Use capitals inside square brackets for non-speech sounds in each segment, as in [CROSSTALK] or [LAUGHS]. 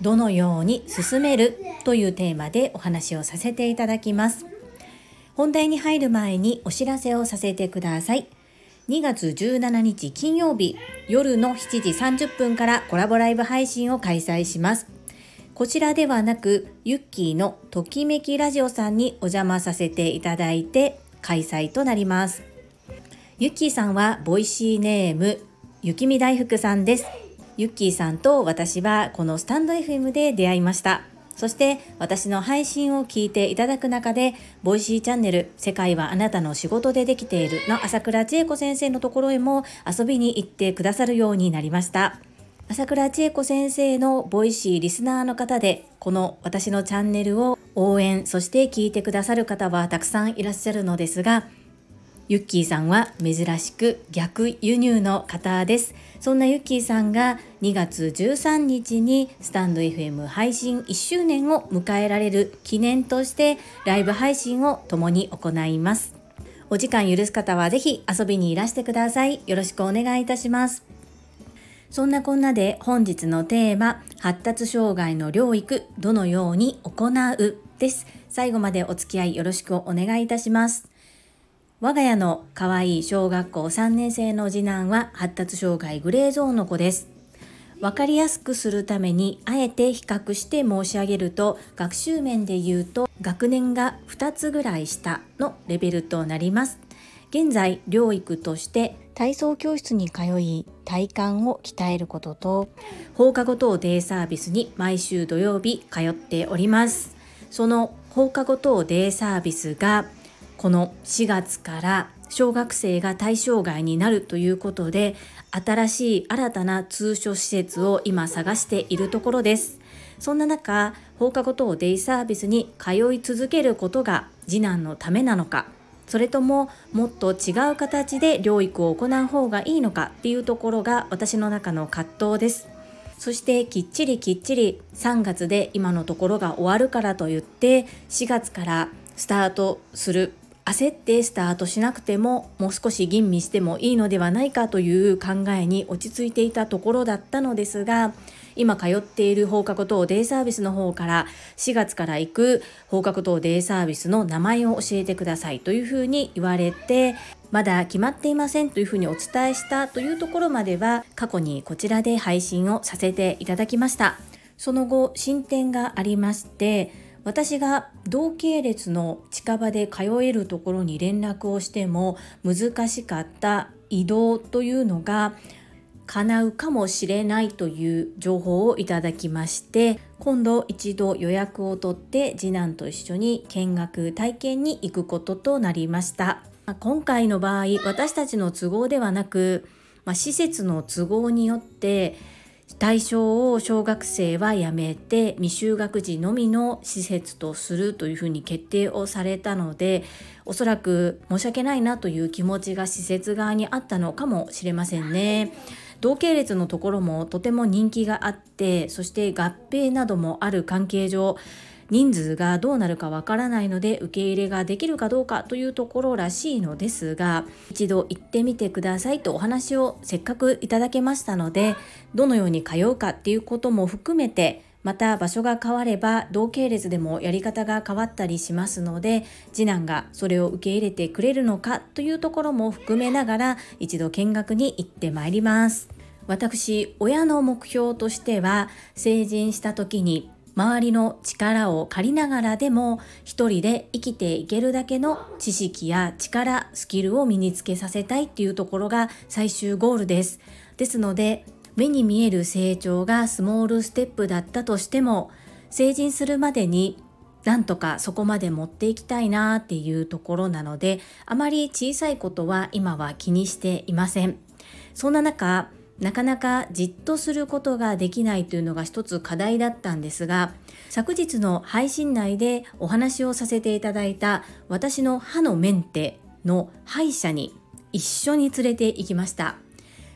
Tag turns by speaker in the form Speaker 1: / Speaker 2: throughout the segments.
Speaker 1: どのように進めるというテーマでお話をさせていただきます本題に入る前にお知らせをさせてください2月17日金曜日夜の7時30分からコラボライブ配信を開催しますこちらではなく、ユッキーのときめきラジオさんにお邪魔させていただいて開催となります。ユッキーさんは Voicy ネーム、雪見大福さんです。ユッキーさんと私はこのスタンド FM で出会いました。そして私の配信を聞いていただく中で、 Voicy チャンネル、世界はあなたの仕事でできているの朝倉千恵子先生のところへも遊びに行ってくださるようになりました。朝倉千恵子先生の Voicy リスナーの方で、この私のチャンネルを応援、そして聞いてくださる方はたくさんいらっしゃるのですが、ユッキーさんは珍しく逆輸入の方です。そんなユッキーさんが2月13日にスタンド FM 配信1周年を迎えられる記念としてライブ配信を共に行います。お時間許す方はぜひ遊びにいらしてください。よろしくお願いいたします。そんなこんなで本日のテーマ、発達障害の療育、どのように行う？です。最後までお付き合いよろしくお願いいたします。我が家の可愛い小学校3年生の次男は発達障害グレーゾーンの子です。わかりやすくするためにあえて比較して申し上げると学習面で言うと学年が2つぐらい下のレベルとなります。現在療育として体操教室に通い体幹を鍛えることと放課後等デイサービスに毎週土曜日通っておりますその放課後等デイサービスがこの4月から小学生が対象外になるということで新しい新たな通所施設を今探しているところです。そんな中放課後等デイサービスに通い続けることが次男のためなのかそれとももっと違う形で療育を行う方がいいのかっていうところが私の中の葛藤です。そしてきっちりきっちり3月で今のところが終わるからといって4月からスタートする焦ってスタートしなくてももう少し吟味してもいいのではないかという考えに落ち着いていたところだったのですが今通っている放課後等デイサービスの方から4月から行く放課後等デイサービスの名前を教えてくださいというふうに言われてまだ決まっていませんというふうにお伝えしたというところまでは過去にこちらで配信をさせていただきました。その後進展がありまして私が同系列の近場で通えるところに連絡をしても難しかった移動というのが叶うかもしれないという情報をいただきまして今度一度予約を取って次男と一緒に見学体験に行くこととなりました。今回の場合私たちの都合ではなく、まあ、施設の都合によって対象を小学生はやめて未就学児のみの施設とするというふうに決定をされたのでおそらく申し訳ないなという気持ちが施設側にあったのかもしれませんね。同系列のところもとても人気があってそして合併などもある関係上人数がどうなるかわからないので受け入れができるかどうかというところらしいのですが一度行ってみてくださいとお話をせっかくいただけましたのでどのように通うかっていうことも含めてまた場所が変われば同系列でもやり方が変わったりしますので次男がそれを受け入れてくれるのかというところも含めながら一度見学に行ってまいります。私親の目標としては成人した時に周りの力を借りながらでも一人で生きていけるだけの知識や力スキルを身につけさせたいっていうところが最終ゴールです。ですので目に見える成長がスモールステップだったとしても成人するまでになんとかそこまで持っていきたいなっていうところなのであまり小さいことは今は気にしていません。そんな中なかなかじっとすることができないというのが一つ課題だったんですが昨日の配信内でお話をさせていただいた私の歯のメンテの歯医者に一緒に連れて行きました。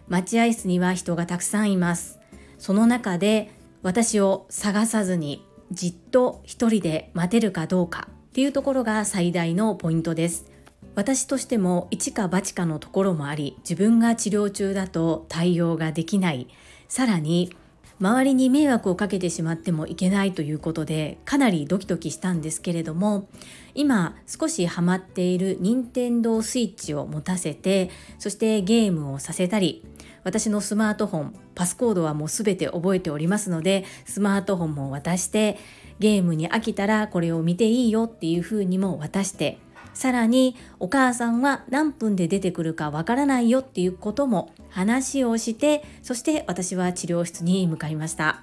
Speaker 1: 待合室には人がたくさんいます。その中で私を探さずにじっと一人で待てるかどうかっていうところが最大のポイントです。私としても一か八かのところもあり自分が治療中だと対応ができない。さらに周りに迷惑をかけてしまってもいけないということでかなりドキドキしたんですけれども今少しハマっている任天堂スイッチを持たせてそしてゲームをさせたり私のスマートフォンパスコードはもう全て覚えておりますのでスマートフォンも渡してゲームに飽きたらこれを見ていいよっていうふうにも渡してさらにお母さんは何分で出てくるかわからないよっていうことも話をしてそして私は治療室に向かいました。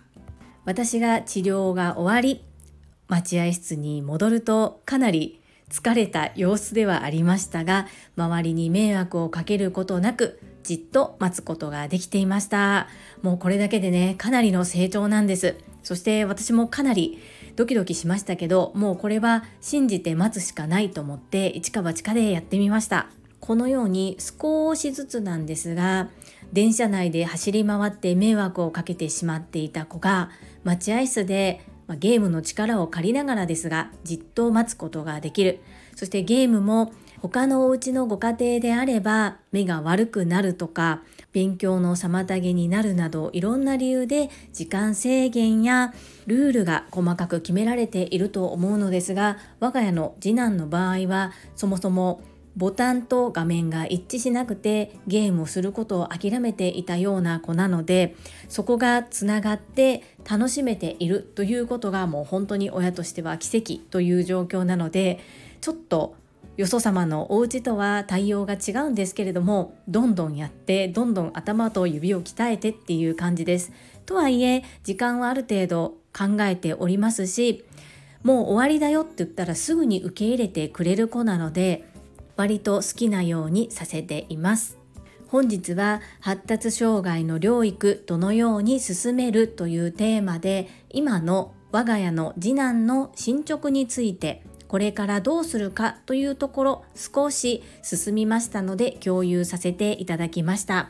Speaker 1: 私が治療が終わり待合室に戻るとかなり疲れた様子ではありましたが周りに迷惑をかけることなくじっと待つことができていました。もうこれだけでねかなりの成長なんです。そして私もかなりドキドキしましたけどもうこれは信じて待つしかないと思って一か八かでやってみました。このように少しずつなんですが電車内で走り回って迷惑をかけてしまっていた子が待合室でゲームの力を借りながらですがじっと待つことができる。そしてゲームも他のお家のご家庭であれば目が悪くなるとか勉強の妨げになるなどいろんな理由で時間制限やルールが細かく決められていると思うのですが我が家の次男の場合はそもそもボタンと画面が一致しなくてゲームをすることを諦めていたような子なのでそこがつながって楽しめているということがもう本当に親としては奇跡という状況なのでちょっとよそ様のお家とは対応が違うんですけれどもどんどんやってどんどん頭と指を鍛えてっていう感じです。とはいえ時間はある程度考えておりますしもう終わりだよって言ったらすぐに受け入れてくれる子なので割と好きなようにさせています。本日は発達障害の療育どのように進めるというテーマで今の我が家の次男の進捗についてこれからどうするかというところ少し進みましたので共有させていただきました。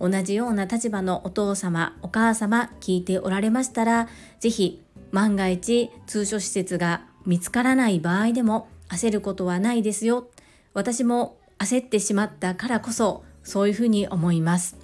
Speaker 1: 同じような立場のお父様お母様聞いておられましたら是非万が一通所施設が見つからない場合でも焦ることはないですよ。私も焦ってしまったからこそそういうふうに思います。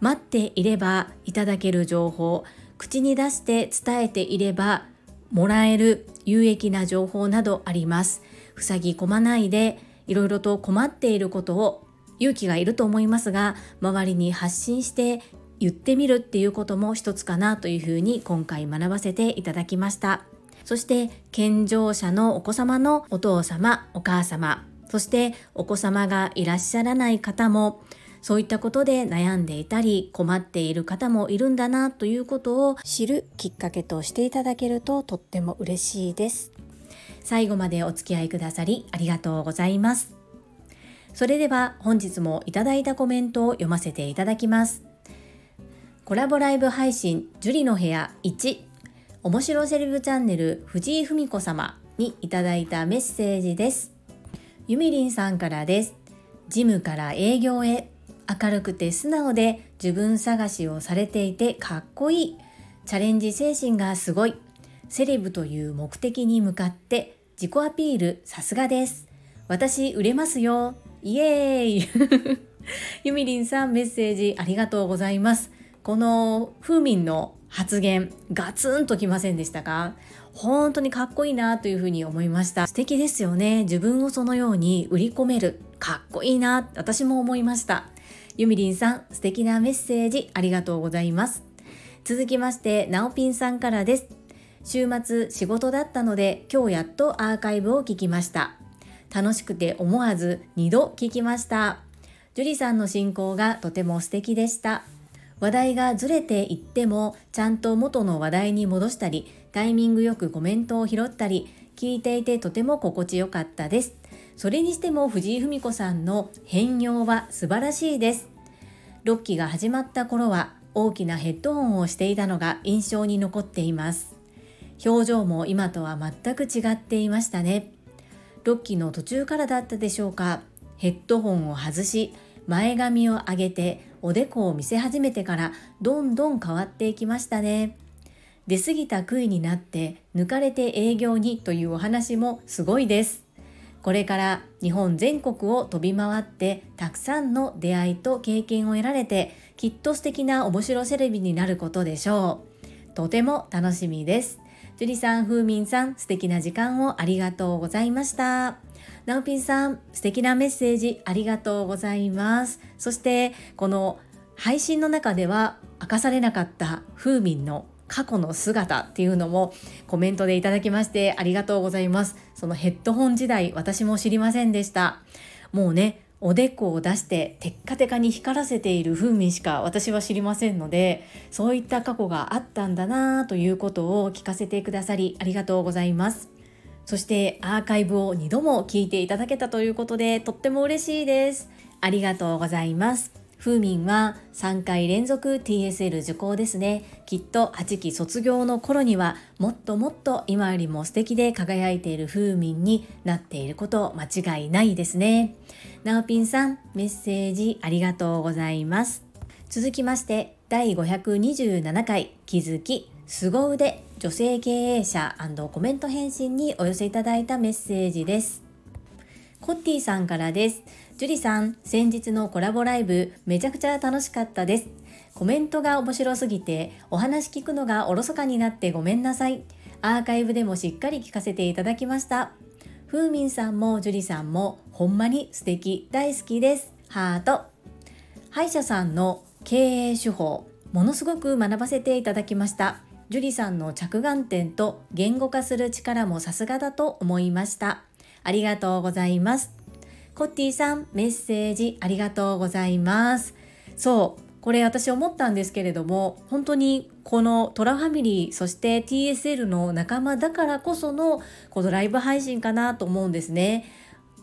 Speaker 1: 待っていればいただける情報口に出して伝えていればもらえる有益な情報などあります。塞ぎ込まないでいろいろと困っていることを勇気がいると思いますが周りに発信して言ってみるっていうことも一つかなというふうに今回学ばせていただきましたそして健常者のお子様のお父様お母様そしてお子様がいらっしゃらない方もそういったことで悩んでいたり困っている方もいるんだなということを知るきっかけとしていただけるととっても嬉しいです。最後までお付き合いくださりありがとうございます。それでは本日もいただいたコメントを読ませていただきます。コラボライブ配信ジュリの部屋1面白セレブチャンネル藤井文子様にいただいたメッセージです。ゆみりんさんからです。ジムから営業へ明るくて素直で自分探しをされていてかっこいい。チャレンジ精神がすごい。セレブという目的に向かって自己アピールさすがです。私売れますよ。イエーイ。ゆみりんさんメッセージありがとうございます。この風民の発言ガツンときませんでしたか？本当にかっこいいなというふうに思いました。素敵ですよね。自分をそのように売り込める。かっこいいな。私も思いました。ゆみりんさん、素敵なメッセージありがとうございます。続きまして、なおぴんさんからです。週末仕事だったので今日やっとアーカイブを聞きました。楽しくて思わず2度聞きました。樹里さんの進行がとても素敵でした。話題がずれていってもちゃんと元の話題に戻したりタイミングよくコメントを拾ったり聞いていてとても心地よかったですそれにしても藤井文子さんの変容は素晴らしいです6期が始まった頃は大きなヘッドホンをしていたのが印象に残っています。表情も今とは全く違っていましたね。6期の途中からだったでしょうか。ヘッドホンを外し前髪を上げておでこを見せ始めてからどんどん変わっていきましたね。出過ぎた杭になって抜かれて営業にというお話もすごいです。これから日本全国を飛び回ってたくさんの出会いと経験を得られてきっと素敵な面白セレビになることでしょうとても楽しみです樹里さん、ふうみんさん、素敵な時間をありがとうございました。なおぴんさん、素敵なメッセージありがとうございます。そして、この配信の中では明かされなかったふうみんの過去の姿っていうのもコメントでいただきましてありがとうございます。そのヘッドホン時代私も知りませんでした。もうね、おでこを出してテッカテカに光らせている風味しか私は知りませんのでそういった過去があったんだなということを聞かせてくださりありがとうございますそしてアーカイブを2度も聞いていただけたということでとっても嬉しいですありがとうございますふうみんは3回連続 TSL 受講ですね。きっと8期卒業の頃にはもっともっと今よりも素敵で輝いているふうみんになっていること間違いないですね。なおぴんさん、メッセージありがとうございます。続きまして、第527回気づき凄腕女性経営者コメント返信にお寄せいただいたメッセージです。コッティさんからです。ジュリさん、先日のコラボライブ、めちゃくちゃ楽しかったです。コメントが面白すぎて、お話聞くのがおろそかになってごめんなさい。アーカイブでもしっかり聞かせていただきました。ふうみんさんもジュリさんも、ほんまに素敵、大好きです。ハート。歯医者さんの経営手法、ものすごく学ばせていただきました。ジュリさんの着眼点と言語化する力もさすがだと思いました。ありがとうございます。コッティさん、メッセージありがとうございます。そう、これ私思ったんですけれども、本当にこのトラファミリー、そして TSL の仲間だからこそのこのライブ配信かなと思うんですね。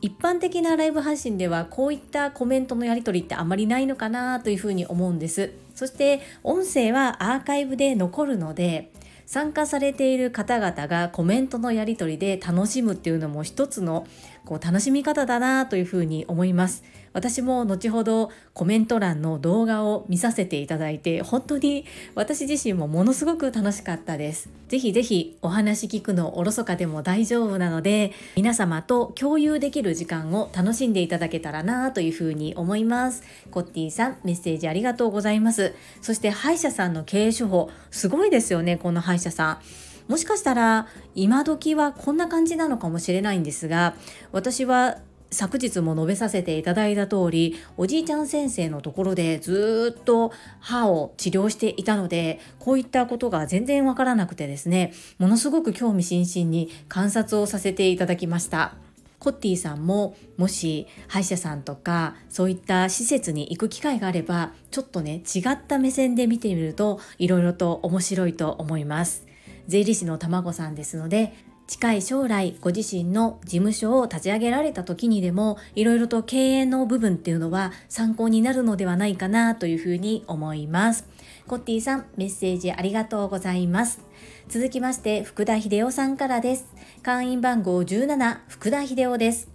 Speaker 1: 一般的なライブ配信ではこういったコメントのやり取りってあまりないのかなというふうに思うんです。そして音声はアーカイブで残るので、参加されている方々がコメントのやり取りで楽しむっていうのも一つのこう楽しみ方だなというふうに思います。私も後ほどコメント欄の動画を見させていただいて本当に私自身もものすごく楽しかったです。ぜひぜひお話聞くのおろそかでも大丈夫なので皆様と共有できる時間を楽しんでいただけたらなというふうに思います。コッティさんメッセージありがとうございます。そして歯医者さんの経営手法すごいですよねこの歯医者さん。もしかしたら今時はこんな感じなのかもしれないんですが私は昨日も述べさせていただいた通りおじいちゃん先生のところでずっと歯を治療していたのでこういったことが全然わからなくてですねものすごく興味津々に観察をさせていただきました。コッティさんももし歯医者さんとかそういった施設に行く機会があればちょっとね違った目線で見てみるといろいろと面白いと思います。税理士の卵さんですので近い将来ご自身の事務所を立ち上げられた時にでもいろいろと経営の部分っていうのは参考になるのではないかなというふうに思います。コッティさんメッセージありがとうございます。続きまして福田秀夫さんからです。会員番号17福田秀夫です。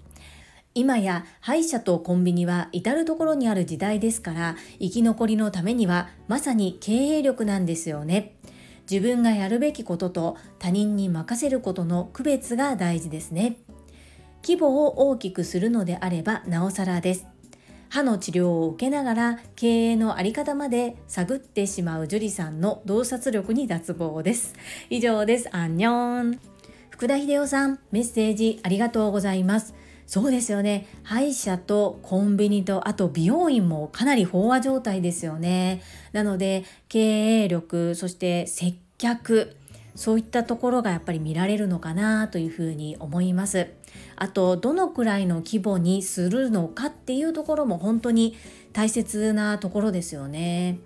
Speaker 1: 今や歯医者とコンビニは至る所にある時代ですから生き残りのためにはまさに経営力なんですよね。自分がやるべきことと他人に任せることの区別が大事ですね。規模を大きくするのであればなおさらです。歯の治療を受けながら経営のあり方まで探ってしまう樹里さんの洞察力に脱帽です。以上です。アンニョン。福田秀夫さん、メッセージありがとうございます。そうですよね。歯医者とコンビニと、あと美容院もかなり飽和状態ですよね。なので、経営力、そして接客、そういったところがやっぱり見られるのかなというふうに思います。あと、どのくらいの規模にするのかっていうところも本当に大切なところですよね。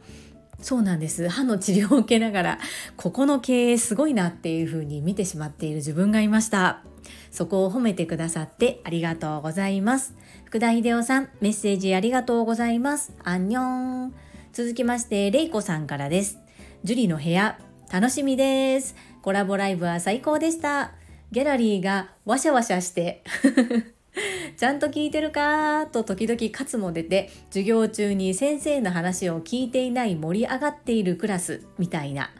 Speaker 1: そうなんです。歯の治療を受けながらここの経営すごいなっていうふうに見てしまっている自分がいました。そこを褒めてくださってありがとうございます。福田秀夫さんメッセージありがとうございます。アンニョン。続きましてれいこさんからです。ジュリの部屋楽しみです。コラボライブは最高でした。ギャラリーがワシャワシャして [LAUGHS] ちゃんと聞いてるかと時々カツも出て授業中に先生の話を聞いていない盛り上がっているクラスみたいな。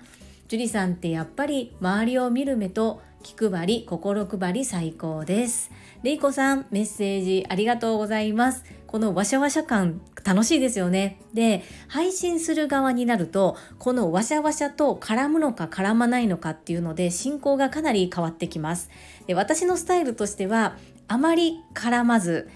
Speaker 1: 樹里さんってやっぱり周りを見る目と気配り心配り最高です。れいこさんメッセージありがとうございます。このワシャワシャ感楽しいですよね。で配信する側になるとこのワシャワシャと絡むのか絡まないのかっていうので進行がかなり変わってきます。で私のスタイルとしてはあまり絡まず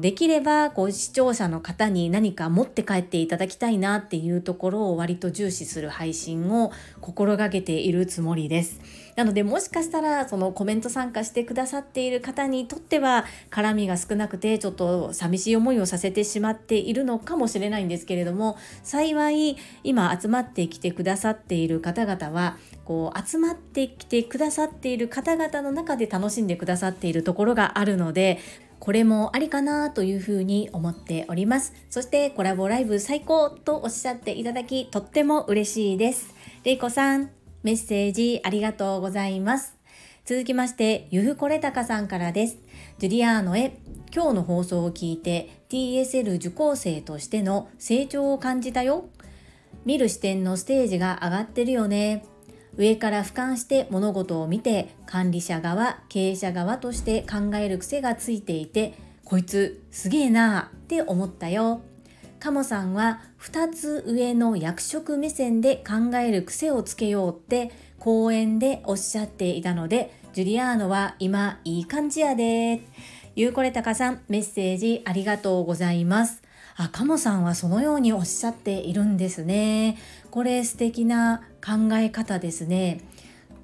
Speaker 1: できればこう視聴者の方に何か持って帰っていただきたいなっていうところを割と重視する配信を心がけているつもりです。なのでもしかしたらそのコメント参加してくださっている方にとっては絡みが少なくてちょっと寂しい思いをさせてしまっているのかもしれないんですけれども幸い今集まってきてくださっている方々はこう集まってきてくださっている方々の中で楽しんでくださっているところがあるのでこれもありかなというふうに思っております。そしてコラボライブ最高とおっしゃっていただきとっても嬉しいです。れいこさんメッセージありがとうございます。続きましてゆふこれたかさんからです。ジュリアーノへ今日の放送を聞いて TSL 受講生としての成長を感じたよ。見る視点のステージが上がってるよね。上から俯瞰して物事を見て管理者側経営者側として考える癖がついていてこいつすげえなーって思ったよ。カモさんは2つ上の役職目線で考える癖をつけようって講演でおっしゃっていたのでジュリアーノは今いい感じやでゆうこれたかさんメッセージありがとうございます。あカモさんはそのようにおっしゃっているんですね。これ素敵な考え方ですね。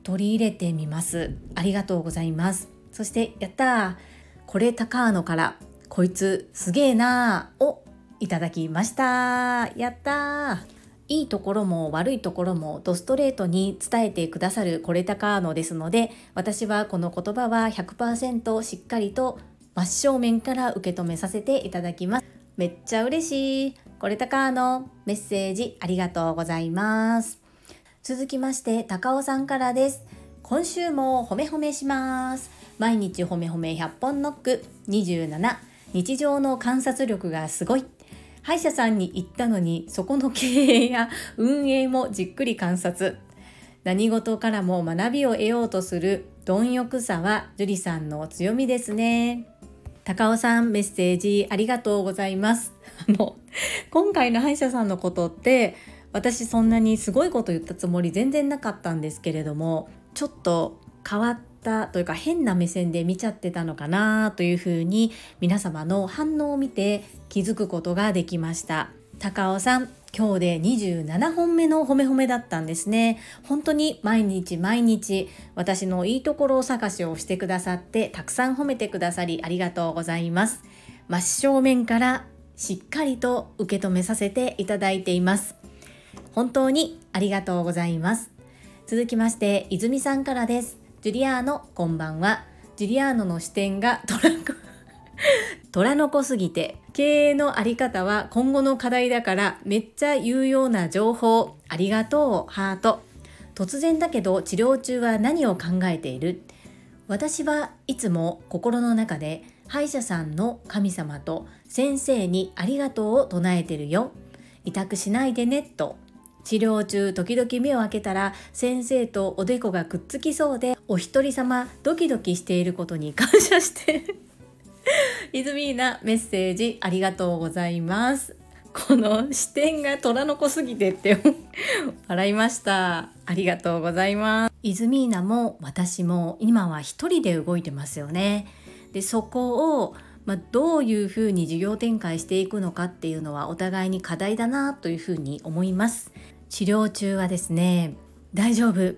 Speaker 1: 取り入れてみます。ありがとうございます。そしてやったこれ高野からこいつすげえなー。をいただきました。やったいいところも悪いところもドストレートに伝えてくださるこれ高野ですので私はこの言葉は100%しっかりと真正面から受け止めさせていただきます。めっちゃ嬉しい。これ高のメッセージありがとうございます。続きまして高尾さんからです。今週も褒め褒めします。毎日褒め褒め100本ノック。27日常の観察力がすごい。歯医者さんに行ったのにそこの経営や運営もじっくり観察。何事からも学びを得ようとする貪欲さは樹里さんの強みですね。高尾さんメッセージありがとうございます。[LAUGHS] あの今回の歯医者さんのことって私そんなにすごいこと言ったつもり全然なかったんですけれどもちょっと変わったというか変な目線で見ちゃってたのかなというふうに皆様の反応を見て気づくことができました。高尾さん今日で27本目の褒め褒めだったんですね。本当に毎日毎日私のいいところを探しをしてくださってたくさん褒めてくださりありがとうございます。真正面からしっかりと受け止めさせていただいています。本当にありがとうございます。続きまして泉さんからです。ジュリアーノこんばんは。ジュリアーノの視点が [LAUGHS] トランク虎の子すぎて経営のあり方は今後の課題だからめっちゃ有用な情報。ありがとうハート。突然だけど治療中は何を考えている？私はいつも心の中で歯医者さんの神様と先生にありがとうを唱えてるよ委託しないでねと治療中時々目を開けたら先生とおでこがくっつきそうでお一人様ドキドキしていることに感謝してイズミーナメッセージありがとうございます。この視点が虎の子すぎてって笑いました。ありがとうございます。イズミーナも私も今は一人で動いてますよね。で、そこをまあ、どういうふうに事業展開していくのかっていうのはお互いに課題だなというふうに思います。治療中はですね、大丈夫、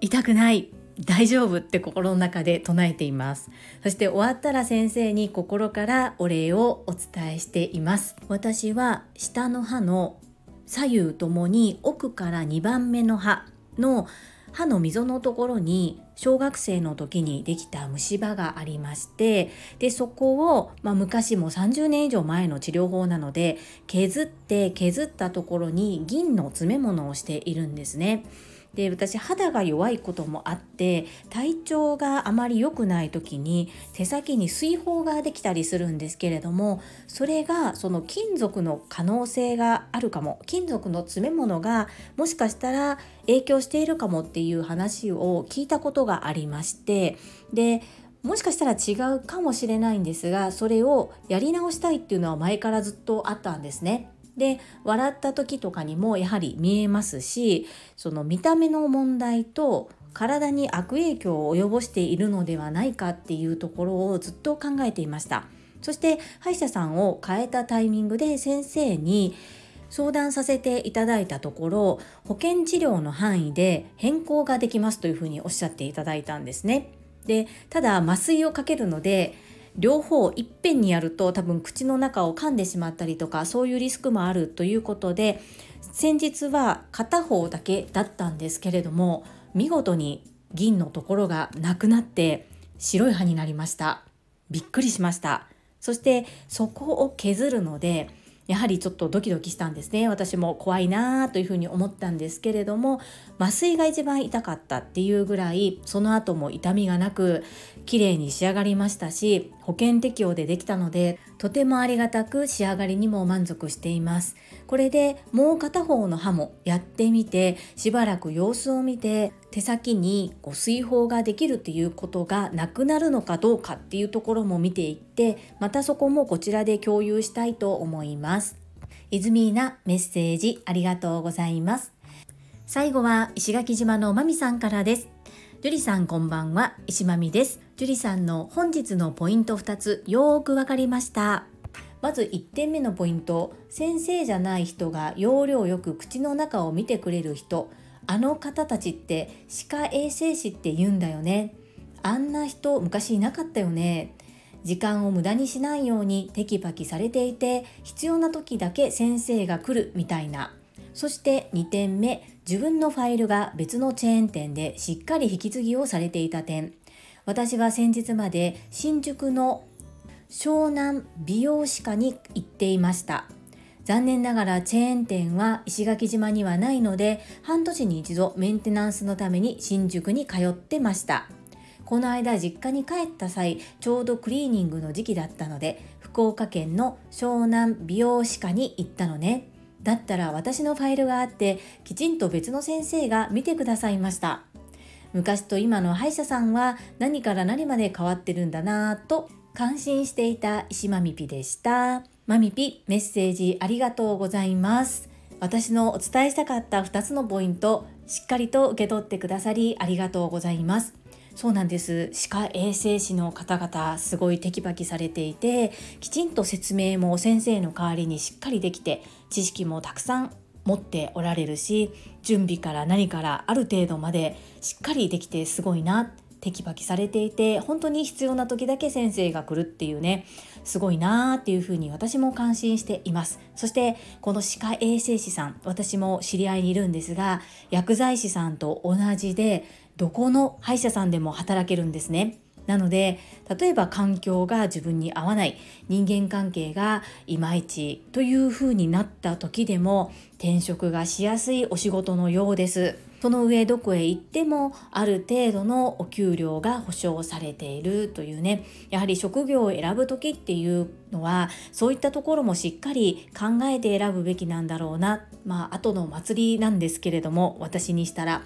Speaker 1: 痛くない、大丈夫って心の中で唱えていますそして終わったら先生に心からお礼をお伝えしています私は下の歯の左右ともに奥から2番目の歯の歯の溝のところに小学生の時にできた虫歯がありましてでそこを、まあ、昔も30年以上前の治療法なので削って削ったところに銀の詰め物をしているんですね。で私肌が弱いこともあって体調があまり良くない時に手先に水泡ができたりするんですけれどもそれがその金属の可能性があるかも金属の詰め物がもしかしたら影響しているかもっていう話を聞いたことがありましてでもしかしたら違うかもしれないんですがそれをやり直したいっていうのは前からずっとあったんですね。で笑った時とかにもやはり見えますしその見た目の問題と体に悪影響を及ぼしているのではないかっていうところをずっと考えていました。そして歯医者さんを変えたタイミングで先生に相談させていただいたところ保険治療の範囲で変更ができますというふうにおっしゃっていただいたんですね。でただ麻酔をかけるので両方いっぺんにやると多分口の中を噛んでしまったりとかそういうリスクもあるということで先日は片方だけだったんですけれども見事に銀のところがなくなって白い歯になりました。びっくりしました。そしてそこを削るのでやはりちょっとドキドキしたんですね。私も怖いなというふうに思ったんですけれども麻酔が一番痛かったっていうぐらいその後も痛みがなく綺麗に仕上がりましたし保険適用でできたのでとてもありがたく仕上がりにも満足しています。これでもう片方の歯もやってみてしばらく様子を見て手先にこう水泡ができるっていうことがなくなるのかどうかっていうところも見ていってまたそこもこちらで共有したいと思います。イズミーナメッセージありがとうございます。最後は石垣島のまみさんからです。樹里さんこんばんは。石まみです。樹里さんの本日のポイント2つよーくわかりました。まず1点目のポイント。先生じゃない人が要領よく口の中を見てくれる人。あの方たちって歯科衛生士って言うんだよね。あんな人昔いなかったよね。時間を無駄にしないようにテキパキされていて必要な時だけ先生が来るみたいな。そして2点目自分のファイルが別のチェーン店でしっかり引き継ぎをされていた点。私は先日まで新宿の湘南美容歯科に行っていました。残念ながらチェーン店は石垣島にはないので半年に一度メンテナンスのために新宿に通ってました。この間実家に帰った際ちょうどクリーニングの時期だったので福岡県の湘南美容歯科に行ったのね。だったら私のファイルがあってきちんと別の先生が見てくださいました。昔と今の歯医者さんは何から何まで変わってるんだなぁと感心していた石まみぴでした。まみぴメッセージありがとうございます。私のお伝えしたかった2つのポイントしっかりと受け取ってくださりありがとうございます。そうなんです歯科衛生士の方々すごいテキパキされていてきちんと説明も先生の代わりにしっかりできて知識もたくさん持っておられるし準備から何からある程度までしっかりできてすごいなテキパキされていて本当に必要な時だけ先生が来るっていうねすごいなーっていうふうに私も感心していますそしてこの歯科衛生士さん私も知り合いにいるんですが薬剤師さんと同じでどこの歯医者さんでも働けるんですねなので例えば環境が自分に合わない人間関係がいまいちというふうになった時でも転職がしやすいお仕事のようです。その上どこへ行ってもある程度のお給料が保証されているというね。やはり職業を選ぶ時っていうのはそういったところもしっかり考えて選ぶべきなんだろうな。まあ後の祭りなんですけれども私にしたら。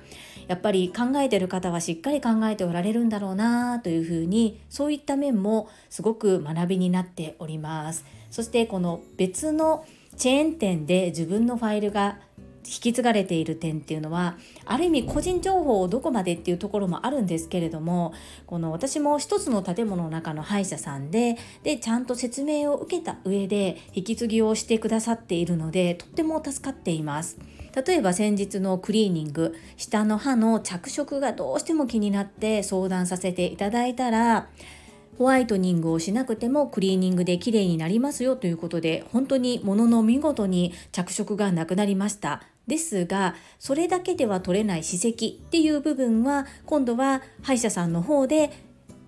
Speaker 1: やっぱり考えてる方はしっかり考えておられるんだろうなというふうにそういった面もすごく学びになっております。そしてこの別のチェーン店で自分のファイルがき継がれている点っていうのはある意味個人情報をどこまでっていうところもあるんですけれどもこの私も一つの建物の中の歯医者さんででちゃんと説明を受けた上で引き継ぎをしてくださっているのでとっても助かっています。例えば先日のクリーニング下の歯の着色がどうしても気になって相談させていただいたらホワイトニングをしなくてもクリーニングで綺麗になりますよということで本当にものの見事に着色がなくなりましたですがそれだけでは取れない歯石っていう部分は今度は歯医者さんの方で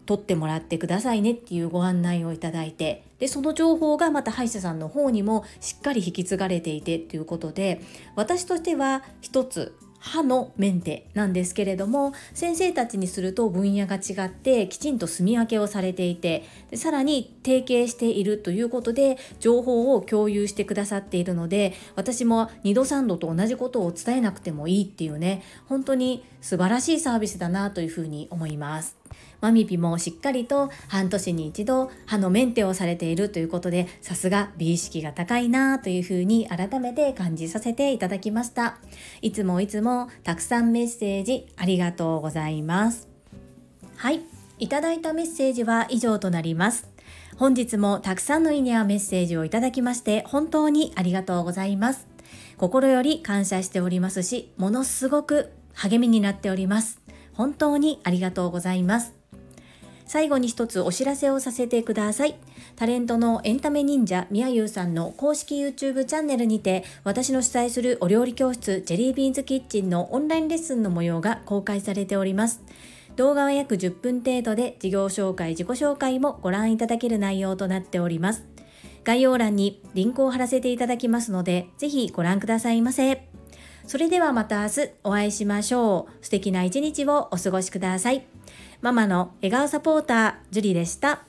Speaker 1: 取ってもらってくださいねっていうご案内をいただいてでその情報がまた歯医者さんの方にもしっかり引き継がれていてということで私としては一つ歯のメンテなんですけれども先生たちにすると分野が違ってきちんと住み分けをされていてでさらに提携しているということで情報を共有してくださっているので私も2度3度と同じことを伝えなくてもいいっていうね本当に素晴らしいサービスだなというふうに思います。マミピもしっかりと半年に一度歯のメンテをされているということでさすが美意識が高いなというふうに改めて感じさせていただきました。いつもいつもたくさんメッセージありがとうございます。はい。いただいたメッセージは以上となります。本日もたくさんの意味やメッセージをいただきまして本当にありがとうございます。心より感謝しておりますしものすごく励みになっております。本当にありがとうございます。最後に一つお知らせをさせてください。タレントのエンタメ忍者みやゆうさんの公式 YouTube チャンネルにて私の主催するお料理教室ジェリービーンズキッチンのオンラインレッスンの模様が公開されております。動画は約10分程度で事業紹介、自己紹介もご覧いただける内容となっております。概要欄にリンクを貼らせていただきますので、ぜひご覧くださいませ。それではまた明日お会いしましょう。素敵な一日をお過ごしください。ママの笑顔サポーター、ジュリでした。